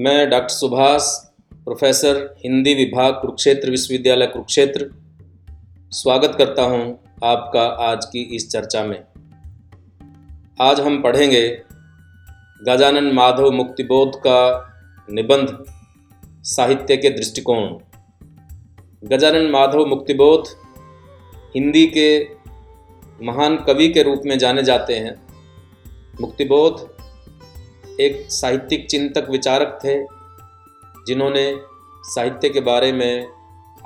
मैं doctor Subhash, professor, Hindi विभाग, कुरुक्षेत्र विश्वविद्यालय कुरुक्षेत्र, स्वागत करता हूँ आपका आज की इस चर्चा में। आज हम पढ़ेंगे गजानन माधव मुक्तिबोध का निबंध, साहित्य के दृष्टिकोण। गजानन माधव मुक्तिबोध हिंदी के महान कवि के रूप में जाने जाते हैं। मुक्तिबोध एक साहित्यिक चिंतक विचारक थे, जिन्होंने साहित्य के बारे में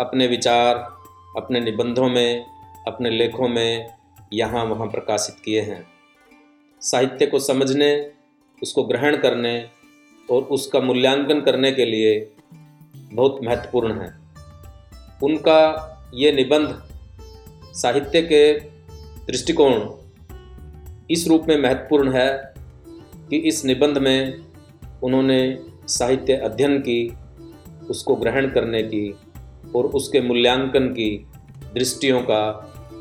अपने विचार, अपने निबंधों में, अपने लेखों में यहाँ वहाँ प्रकाशित किए हैं। साहित्य को समझने, उसको ग्रहण करने और उसका मूल्यांकन करने के लिए बहुत महत्वपूर्ण है। उनका ये निबंध साहित्य के दृष्टिकोण इस रूप में महत्वपूर्ण है कि इस निबंध में उन्होंने साहित्य अध्ययन की, उसको ग्रहण करने की और उसके मूल्यांकन की दृष्टियों का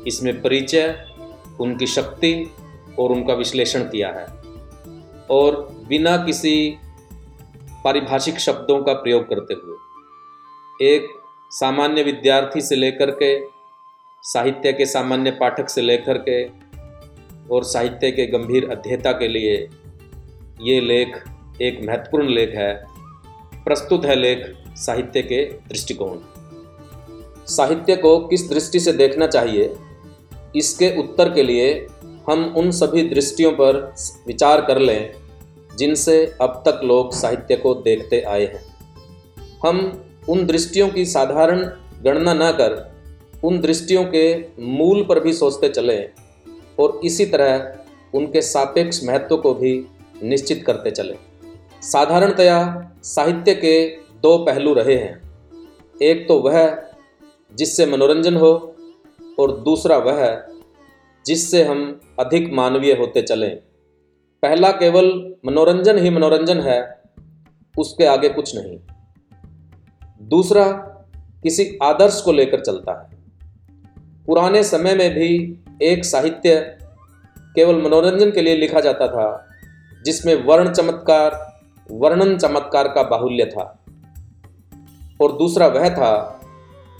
इसमें परिचय, उनकी शक्ति और उनका विश्लेषण किया है। और बिना किसी पारिभाषिक शब्दों का प्रयोग करते हुए, एक सामान्य विद्यार्थी से लेकर के, साहित्य के सामान्य पाठक से लेकर के और साहित्य के गंभीर अध्येता के लिए ये लेख एक महत्वपूर्ण लेख है, प्रस्तुत है लेख साहित्य के दृष्टिकोण। साहित्य को किस दृष्टि से देखना चाहिए, इसके उत्तर के लिए हम उन सभी दृष्टियों पर विचार कर लें, जिनसे अब तक लोग साहित्य को देखते आए हैं। हम उन दृष्टियों की साधारण गणना न कर, उन दृष्टियों के मूल पर भी सोचते चलें और इसी तरह उनके सापेक्ष महत्व को भी निश्चित करते चले। साधारणतया साहित्य के दो पहलू रहे हैं। एक तो वह जिससे मनोरंजन हो और दूसरा वह जिससे हम अधिक मानवीय होते चलें। पहला केवल मनोरंजन ही मनोरंजन है, उसके आगे कुछ नहीं। दूसरा किसी आदर्श को लेकर चलता है। पुराने समय में भी एक साहित्य केवल मनोरंजन के लिए लिखा जाता था जिसमें वर्ण चमत्कार, वर्णन चमत्कार का बाहुल्य था। और दूसरा वह था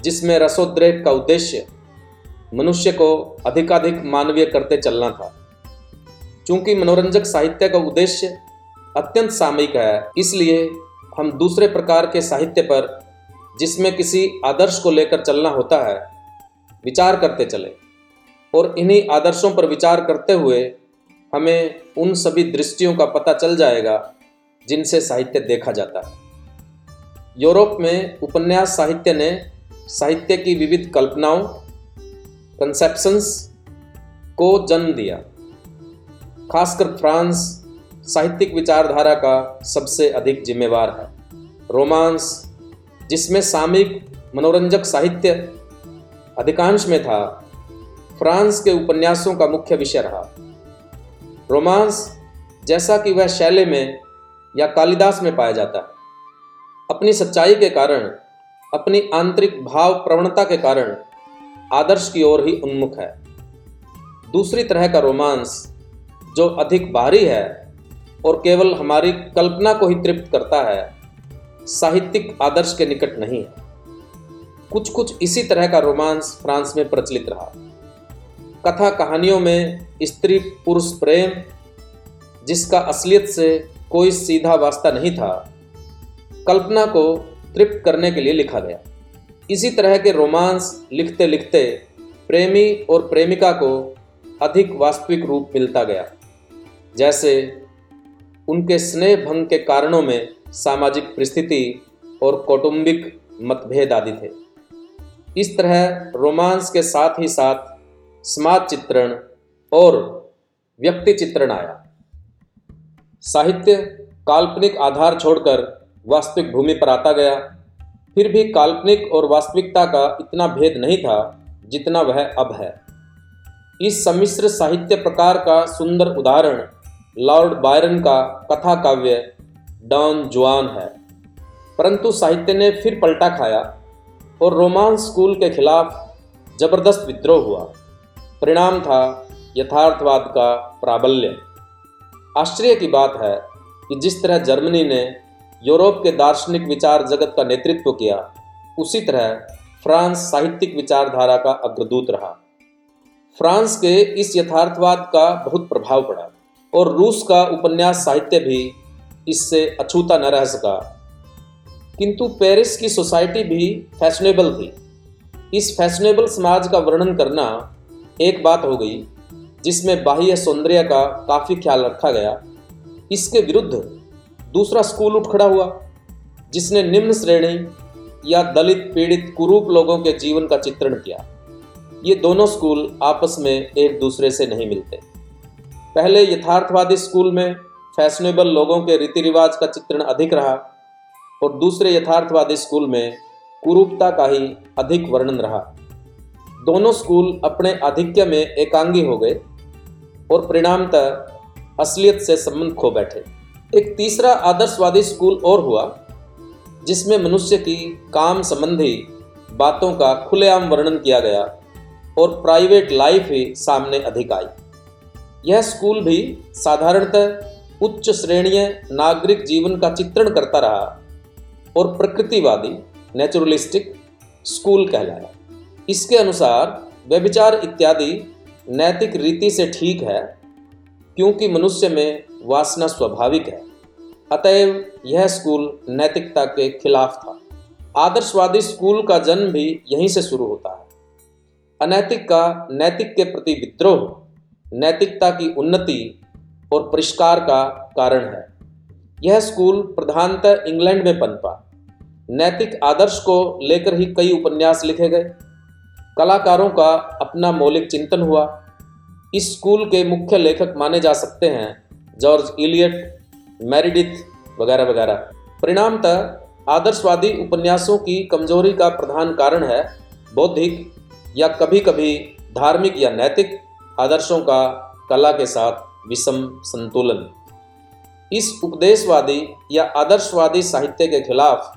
जिसमें रसोद्रेक का उद्देश्य मनुष्य को अधिकाधिक मानवीय करते चलना था। चूँकि मनोरंजक साहित्य का उद्देश्य अत्यंत सामयिक है, इसलिए हम दूसरे प्रकार के साहित्य पर, जिसमें किसी आदर्श को लेकर चलना होता है, विचार करते चले। और इन्हीं आदर्शों पर विचार करते हुए हमें उन सभी दृष्टियों का पता चल जाएगा, जिनसे साहित्य देखा जाता है। यूरोप में उपन्यास साहित्य ने साहित्य की विविध कल्पनाओं कंसेप्शंस को जन्म दिया। खासकर फ्रांस साहित्यिक विचारधारा का सबसे अधिक जिम्मेवार है। रोमांस, जिसमें सामयिक मनोरंजक साहित्य अधिकांश में था, फ्रांस के उपन्यासों का मुख्य विषय रहा। रोमांस जैसा कि वह शैले में या कालिदास में पाया जाता है। अपनी सच्चाई के कारण, अपनी आंतरिक भाव प्रवणता के कारण आदर्श की ओर ही उन्मुख है। दूसरी तरह का रोमांस जो अधिक बाहरी है और केवल हमारी कल्पना को ही तृप्त करता है, साहित्यिक आदर्श के निकट नहीं है। कुछ कुछ इसी तरह का रोमांस फ्रांस में प्रचलित रहा। कथा कहानियों में स्त्री पुरुष प्रेम, जिसका असलियत से कोई सीधा वास्ता नहीं था, कल्पना को तृप्त करने के लिए लिखा गया। इसी तरह के रोमांस लिखते लिखते प्रेमी और प्रेमिका को अधिक वास्तविक रूप मिलता गया, जैसे उनके स्नेह भंग के कारणों में सामाजिक परिस्थिति और कौटुंबिक मतभेद आदि थे। इस तरह रोमांस के साथ ही साथ समाज चित्रण और व्यक्ति चित्रण आया। साहित्य काल्पनिक आधार छोड़कर वास्तविक भूमि पर आता गया। फिर भी काल्पनिक और वास्तविकता का इतना भेद नहीं था जितना वह अब है। इस सम्मिश्र साहित्य प्रकार का सुंदर उदाहरण लॉर्ड बायरन का कथा काव्य डॉन जुआन है। परंतु साहित्य ने फिर पलटा खाया और रोमांस स्कूल के खिलाफ ज़बरदस्त विद्रोह हुआ। परिणाम था यथार्थवाद का प्राबल्य। आश्चर्य की बात है कि जिस तरह जर्मनी ने यूरोप के दार्शनिक विचार जगत का नेतृत्व किया, उसी तरह फ्रांस साहित्यिक विचारधारा का अग्रदूत रहा। फ्रांस के इस यथार्थवाद का बहुत प्रभाव पड़ा और रूस का उपन्यास साहित्य भी इससे अछूता न रह सका। किंतु पेरिस की सोसाइटी भी फैशनेबल थी। इस फैशनेबल समाज का वर्णन करना एक बात हो गई, जिसमें बाह्य सौंदर्य का काफ़ी ख्याल रखा गया। इसके विरुद्ध दूसरा स्कूल उठ खड़ा हुआ, जिसने निम्न श्रेणी या दलित, पीड़ित, कुरूप लोगों के जीवन का चित्रण किया। ये दोनों स्कूल आपस में एक दूसरे से नहीं मिलते। पहले यथार्थवादी स्कूल में फैशनेबल लोगों के रीति रिवाज का चित्रण अधिक रहा, और दूसरे यथार्थवादी स्कूल में कुरूपता का ही अधिक वर्णन रहा। दोनों स्कूल अपने आधिक्य में एकांगी हो गए और परिणामतः असलियत से संबंध खो बैठे। एक तीसरा आदर्शवादी स्कूल और हुआ, जिसमें मनुष्य की काम संबंधी बातों का खुलेआम वर्णन किया गया और प्राइवेट लाइफ ही सामने अधिक आई। यह स्कूल भी साधारणतः उच्च श्रेणीय नागरिक जीवन का चित्रण करता रहा और प्रकृतिवादी नेचुरलिस्टिक स्कूल कहलाया। इसके अनुसार, व्यभिचार इत्यादि नैतिक रीति से ठीक है, क्योंकि मनुष्य में वासना स्वाभाविक है। अतएव, यह स्कूल नैतिकता के खिलाफ था। आदर्शवादी स्कूल का जन्म भी यहीं से शुरू होता है। अनैतिक का नैतिक के प्रति विद्रोह, नैतिकता की उन्नति और परिष्कार का कारण है। यह स्कूल प्रधानतः इंग्लैंड में पनपा। नैतिक आदर्श को लेकर ही कई उपन्यास लिखे गए। कलाकारों का अपना मौलिक चिंतन हुआ। इस स्कूल के मुख्य लेखक माने जा सकते हैं जॉर्ज इलियट, मैरिडिथ वगैरह वगैरह। परिणामतः आदर्शवादी उपन्यासों की कमज़ोरी का प्रधान कारण है बौद्धिक या कभी कभी धार्मिक या नैतिक आदर्शों का कला के साथ विषम संतुलन। इस उपदेशवादी या आदर्शवादी साहित्य के खिलाफ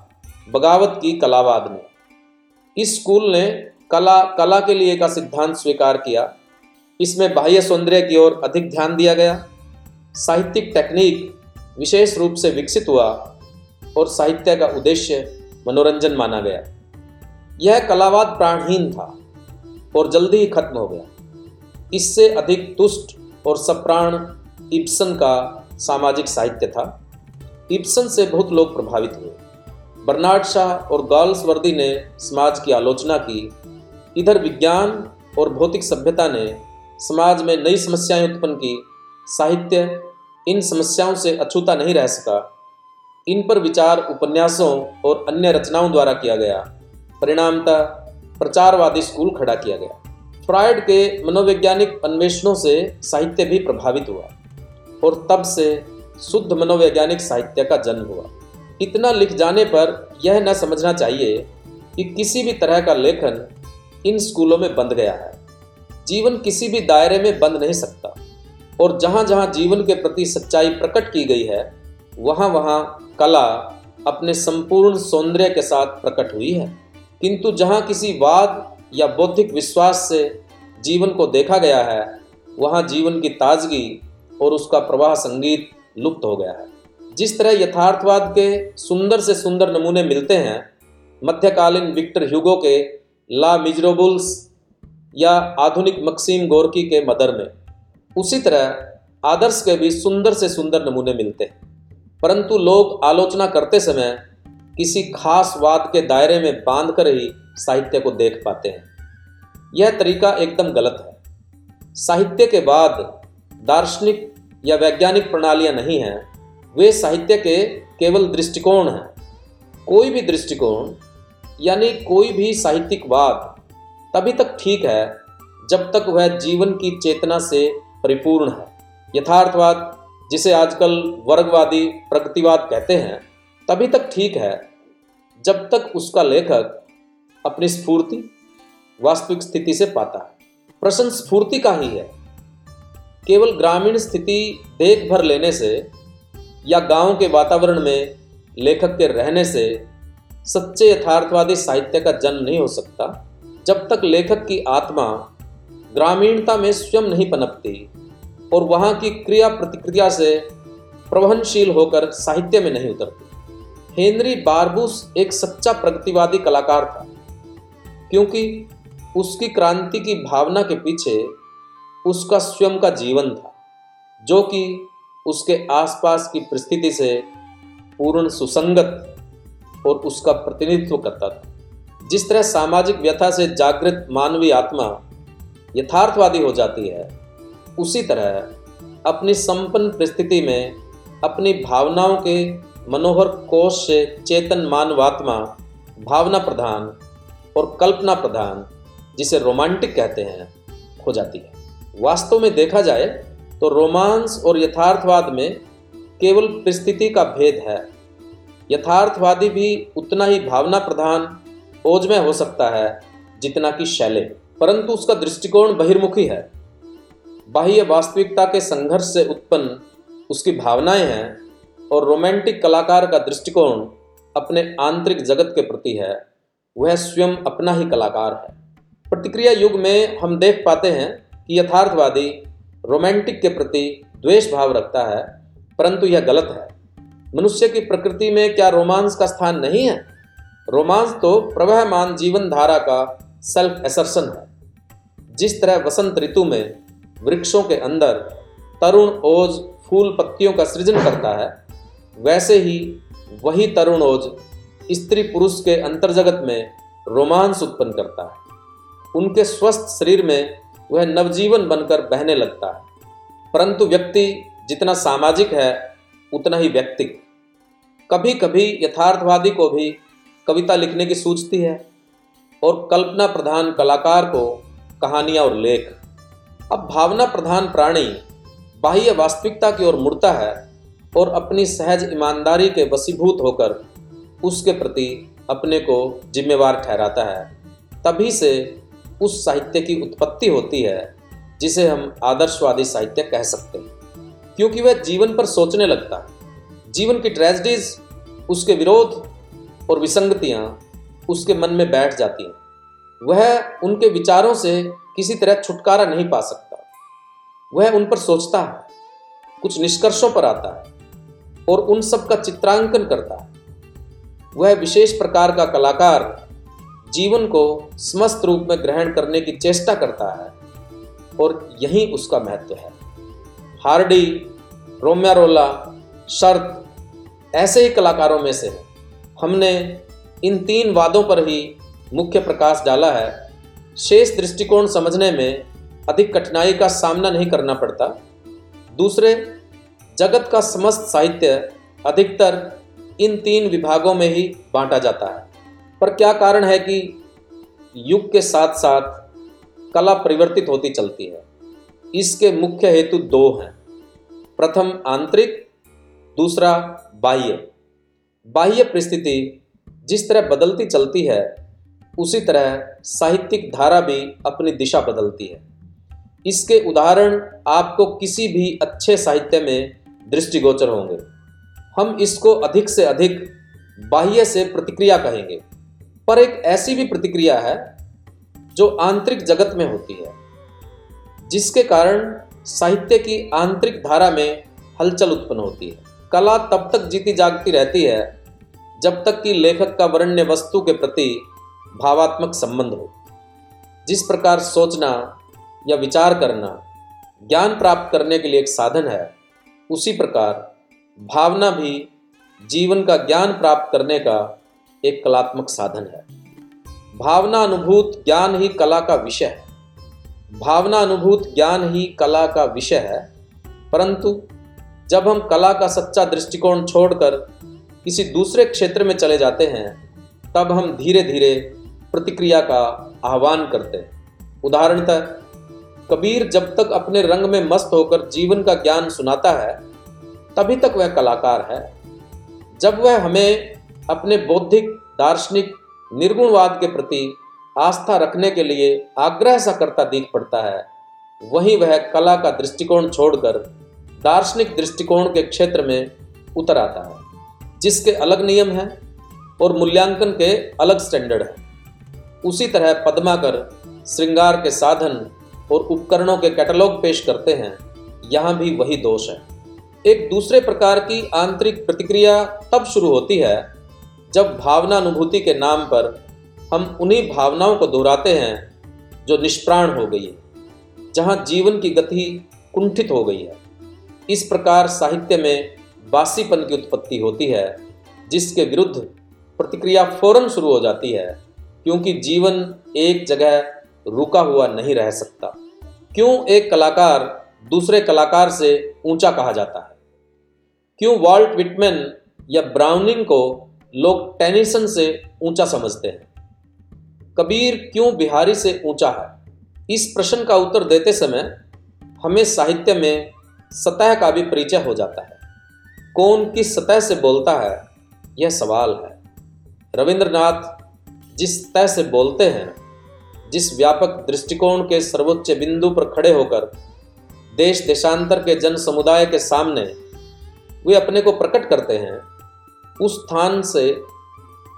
बगावत की कलावाद ने। इस स्कूल ने कला कला के लिए का सिद्धांत स्वीकार किया। इसमें बाह्य सौंदर्य की ओर अधिक ध्यान दिया गया। साहित्यिक टेक्निक विशेष रूप से विकसित हुआ और साहित्य का उद्देश्य मनोरंजन माना गया। यह कलावाद प्राणहीन था और जल्दी ही खत्म हो गया। इससे अधिक तुष्ट और सप्राण इब्सन का सामाजिक साहित्य था। इब्सन से बहुत लोग प्रभावित हुए। बर्नार्ड शाह और गर्ल्स वर्दी ने समाज की आलोचना की इधर विज्ञान और भौतिक सभ्यता ने समाज में नई समस्याएँ उत्पन्न की, साहित्य इन समस्याओं से अछूता नहीं रह सका। इन पर विचार उपन्यासों और अन्य रचनाओं द्वारा किया गया। परिणामतः प्रचारवादी स्कूल खड़ा किया गया। फ्रायड के मनोवैज्ञानिक अन्वेषणों से साहित्य भी प्रभावित हुआ और तब से शुद्ध मनोवैज्ञानिक साहित्य का जन्म हुआ। इतना लिख जाने पर यह न समझना चाहिए कि किसी भी तरह का लेखन इन स्कूलों में बंद गया है। जीवन किसी भी दायरे में बंद नहीं सकता। और जहाँ जहाँ जीवन के प्रति सच्चाई प्रकट की गई है, वहाँ वहाँ कला अपने संपूर्ण सौंदर्य के साथ प्रकट हुई है। किंतु जहाँ किसी वाद या बौद्धिक विश्वास से जीवन को देखा गया है, वहाँ जीवन की ताजगी और उसका प्रवाह संगीत लुप्त हो गया है। जिस तरह यथार्थवाद के सुंदर से सुंदर नमूने मिलते हैं, मध्यकालीन विक्टर ह्यूगो के ला मिजरोबुल्स या आधुनिक मक्सीम गोरकी के मदर में। उसी तरह आदर्श के भी सुंदर से सुंदर नमूने मिलते हैं। परंतु लोग आलोचना करते समय किसी खास वाद के दायरे में बाँध कर ही साहित्य को देख पाते हैं। यह तरीका एकदम गलत है। साहित्य के बाद दार्शनिक या वैज्ञानिक प्रणालियाँ नहीं हैं, वे साहित्य के केवल दृष्टिकोण हैं। कोई भी दृष्टिकोण यानी कोई भी साहित्यिक वाद तभी तक ठीक है जब तक वह जीवन की चेतना से परिपूर्ण है। यथार्थवाद, जिसे आजकल वर्गवादी, प्रगतिवाद कहते हैं, तभी तक ठीक है जब तक उसका लेखक अपनी स्फूर्ति, वास्तविक स्थिति से पाता है। प्रश्न स्फूर्ति का ही है। केवल ग्रामीण स्थिति देख भर लेने से या गाँव के वातावरण में लेखक के रहने से सच्चे यथार्थवादी साहित्य का जन्म नहीं हो सकता। जब तक लेखक की आत्मा ग्रामीणता में स्वयं नहीं पनपती और वहाँ की क्रिया प्रतिक्रिया से प्रवहनशील होकर साहित्य में नहीं उतरती। हेनरी बारबूस एक सच्चा प्रगतिवादी कलाकार था, क्योंकि उसकी क्रांति की भावना के पीछे उसका स्वयं का जीवन था, जो कि उसके आसपास की परिस्थिति से पूर्ण सुसंगत और उसका प्रतिनिधित्व करता था। जिस तरह सामाजिक व्यथा से जागृत मानवीय आत्मा यथार्थवादी हो जाती है, उसी तरह अपनी संपन्न परिस्थिति में अपनी भावनाओं के मनोहर कोष से चेतन मानवात्मा भावना प्रधान और कल्पना प्रधान, जिसे रोमांटिक कहते हैं, हो जाती है। वास्तव में देखा जाए तो रोमांस और यथार्थवाद में केवल परिस्थिति का भेद है। यथार्थवादी भी उतना ही भावना प्रधान ओजमय हो सकता है, जितना कि शैले। परंतु उसका दृष्टिकोण बहिर्मुखी है। बाह्य वास्तविकता के संघर्ष से उत्पन्न उसकी भावनाएँ हैं और रोमांटिक कलाकार का दृष्टिकोण अपने आंतरिक जगत के प्रति है, वह स्वयं अपना ही कलाकार है। प्रतिक्रिया युग में हम देख पाते हैं कि यथार्थवादी रोमांटिक के प्रति द्वेष भाव रखता है, परंतु यह गलत है। मनुष्य की प्रकृति में क्या रोमांस का स्थान नहीं है? रोमांस तो प्रवहमान जीवन धारा का सेल्फ एसर्सन है। जिस तरह वसंत ऋतु में वृक्षों के अंदर तरुण ओज फूल पत्तियों का सृजन करता है, वैसे ही वही तरुण ओज स्त्री पुरुष के अंतर्जगत में रोमांस उत्पन्न करता है। उनके स्वस्थ शरीर में वह नवजीवन बनकर बहने लगता है। परंतु व्यक्ति जितना सामाजिक है उतना ही व्यक्तिक। कभी कभी यथार्थवादी को भी कविता लिखने की सूझती है और कल्पना प्रधान कलाकार को कहानियाँ और लेख। अब भावना प्रधान प्राणी बाह्य वास्तविकता की ओर मुड़ता है और अपनी सहज ईमानदारी के वसीभूत होकर उसके प्रति अपने को जिम्मेवार ठहराता है। तभी से उस साहित्य की उत्पत्ति होती है जिसे हम आदर्शवादी साहित्य कह सकते हैं। क्योंकि वह जीवन पर सोचने लगता। है जीवन की ट्रेजिडीज उसके विरोध और विसंगतियाँ उसके मन में बैठ जाती हैं। वह उनके विचारों से किसी तरह छुटकारा नहीं पा सकता। वह उन पर सोचता है, कुछ निष्कर्षों पर आता है और उन सब का चित्रांकन करता है। वह विशेष प्रकार का कलाकार जीवन को समस्त रूप में ग्रहण करने की चेष्टा करता है और यही उसका महत्व है। हार्डी, रोम्यारोला शर्त ऐसे ही कलाकारों में से है हमने इन तीन वादों पर ही मुख्य प्रकाश डाला है। शेष दृष्टिकोण समझने में अधिक कठिनाई का सामना नहीं करना पड़ता। दूसरे, जगत का समस्त साहित्य अधिकतर इन तीन विभागों में ही बांटा जाता है। पर क्या कारण है कि युग के साथ साथ कला परिवर्तित होती चलती है? इसके मुख्य हेतु दो हैं। प्रथम आंतरिक, दूसरा बाह्य। बाह्य परिस्थिति जिस तरह बदलती चलती है, उसी तरह साहित्यिक धारा भी अपनी दिशा बदलती है। इसके उदाहरण आपको किसी भी अच्छे साहित्य में दृष्टिगोचर होंगे। हम इसको अधिक से अधिक बाह्य से प्रतिक्रिया कहेंगे। पर एक ऐसी भी प्रतिक्रिया है, जो आंतरिक जगत में होती है, जिसके कारण साहित्य की आंतरिक धारा में हलचल उत्पन्न होती है। कला तब तक जीती जागती रहती है, जब तक कि लेखक का वर्ण्य वस्तु के प्रति भावात्मक संबंध हो। जिस प्रकार सोचना या विचार करना ज्ञान प्राप्त करने के लिए एक साधन है, उसी प्रकार भावना भी जीवन का ज्ञान प्राप्त करने का एक कलात्मक साधन है। भावना अनुभूत ज्ञान ही कला का विषय है। भावना अनुभूत ज्ञान ही कला का विषय है। परंतु जब हम कला का सच्चा दृष्टिकोण छोड़कर किसी दूसरे क्षेत्र में चले जाते हैं, तब हम धीरे धीरे प्रतिक्रिया का आह्वान करते हैं। उदाहरणतः, कबीर जब तक अपने रंग में मस्त होकर जीवन का ज्ञान सुनाता है, तभी तक वह कलाकार है। जब वह हमें अपने बौद्धिक, दार्शनिक, निर्गुणवाद के प्रति आस्था रखने के लिए आग्रह सा करता दिख पड़ता है। वहीं वह कला का दृष्टिकोण छोड़कर दार्शनिक दृष्टिकोण के क्षेत्र में उतर आता है, जिसके अलग नियम हैं और मूल्यांकन के अलग स्टैंडर्ड हैं। उसी तरह पद्माकर श्रृंगार के साधन और उपकरणों के कैटलॉग पेश करते हैं, यहाँ भी वही दोष है। एक दूसरे प्रकार की आंतरिक प्रतिक्रिया तब शुरू होती है, जब भावना अनुभूति के नाम पर हम उन्हीं भावनाओं को दोहराते हैं जो निष्प्राण हो गई है, जहाँ जीवन की गति कुंठित हो गई है। इस प्रकार साहित्य में बासीपन की उत्पत्ति होती है, जिसके विरुद्ध प्रतिक्रिया फ़ौरन शुरू हो जाती है, क्योंकि जीवन एक जगह रुका हुआ नहीं रह सकता। क्यों एक कलाकार दूसरे कलाकार से ऊँचा कहा जाता है? क्यों वॉल्ट विटमैन या ब्राउनिंग को लोग टेनिसन से ऊँचा समझते हैं? कबीर क्यों बिहारी से ऊँचा है? इस प्रश्न का उत्तर देते समय हमें साहित्य में सतह का भी परिचय हो जाता है। कौन किस सतह से बोलता है? यह सवाल है। रविंद्रनाथ जिस सतह से बोलते हैं, जिस व्यापक दृष्टिकोण के सर्वोच्च बिंदु पर खड़े होकर देश देशांतर के जन समुदाय के सामने वे अपने को प्रकट करते हैं, उस स्थान से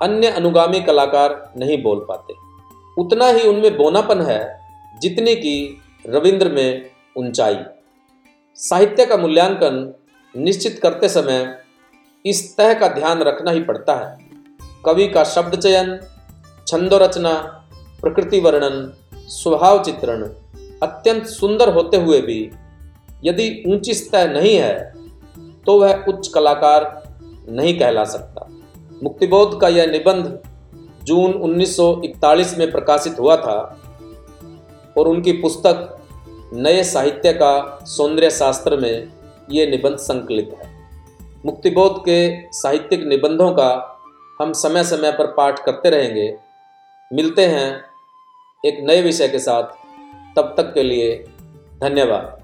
अन्य अनुगामी कलाकार नहीं बोल पाते। उतना ही उनमें बोनापन है जितनी की रविंद्र में ऊंचाई। साहित्य का मूल्यांकन निश्चित करते समय इस तह का ध्यान रखना ही पड़ता है। कवि का शब्द चयन, छंदो रचना, प्रकृति वर्णन, स्वभाव चित्रण अत्यंत सुंदर होते हुए भी यदि ऊँची सतह नहीं है तो वह उच्च कलाकार नहीं कहला सकता। मुक्तिबोध का यह निबंध जून 1941 में प्रकाशित हुआ था और उनकी पुस्तक नए साहित्य का सौंदर्य शास्त्र में ये निबंध संकलित है। मुक्तिबोध के साहित्यिक निबंधों का हम समय समय पर पाठ करते रहेंगे। मिलते हैं एक नए विषय के साथ। तब तक के लिए धन्यवाद।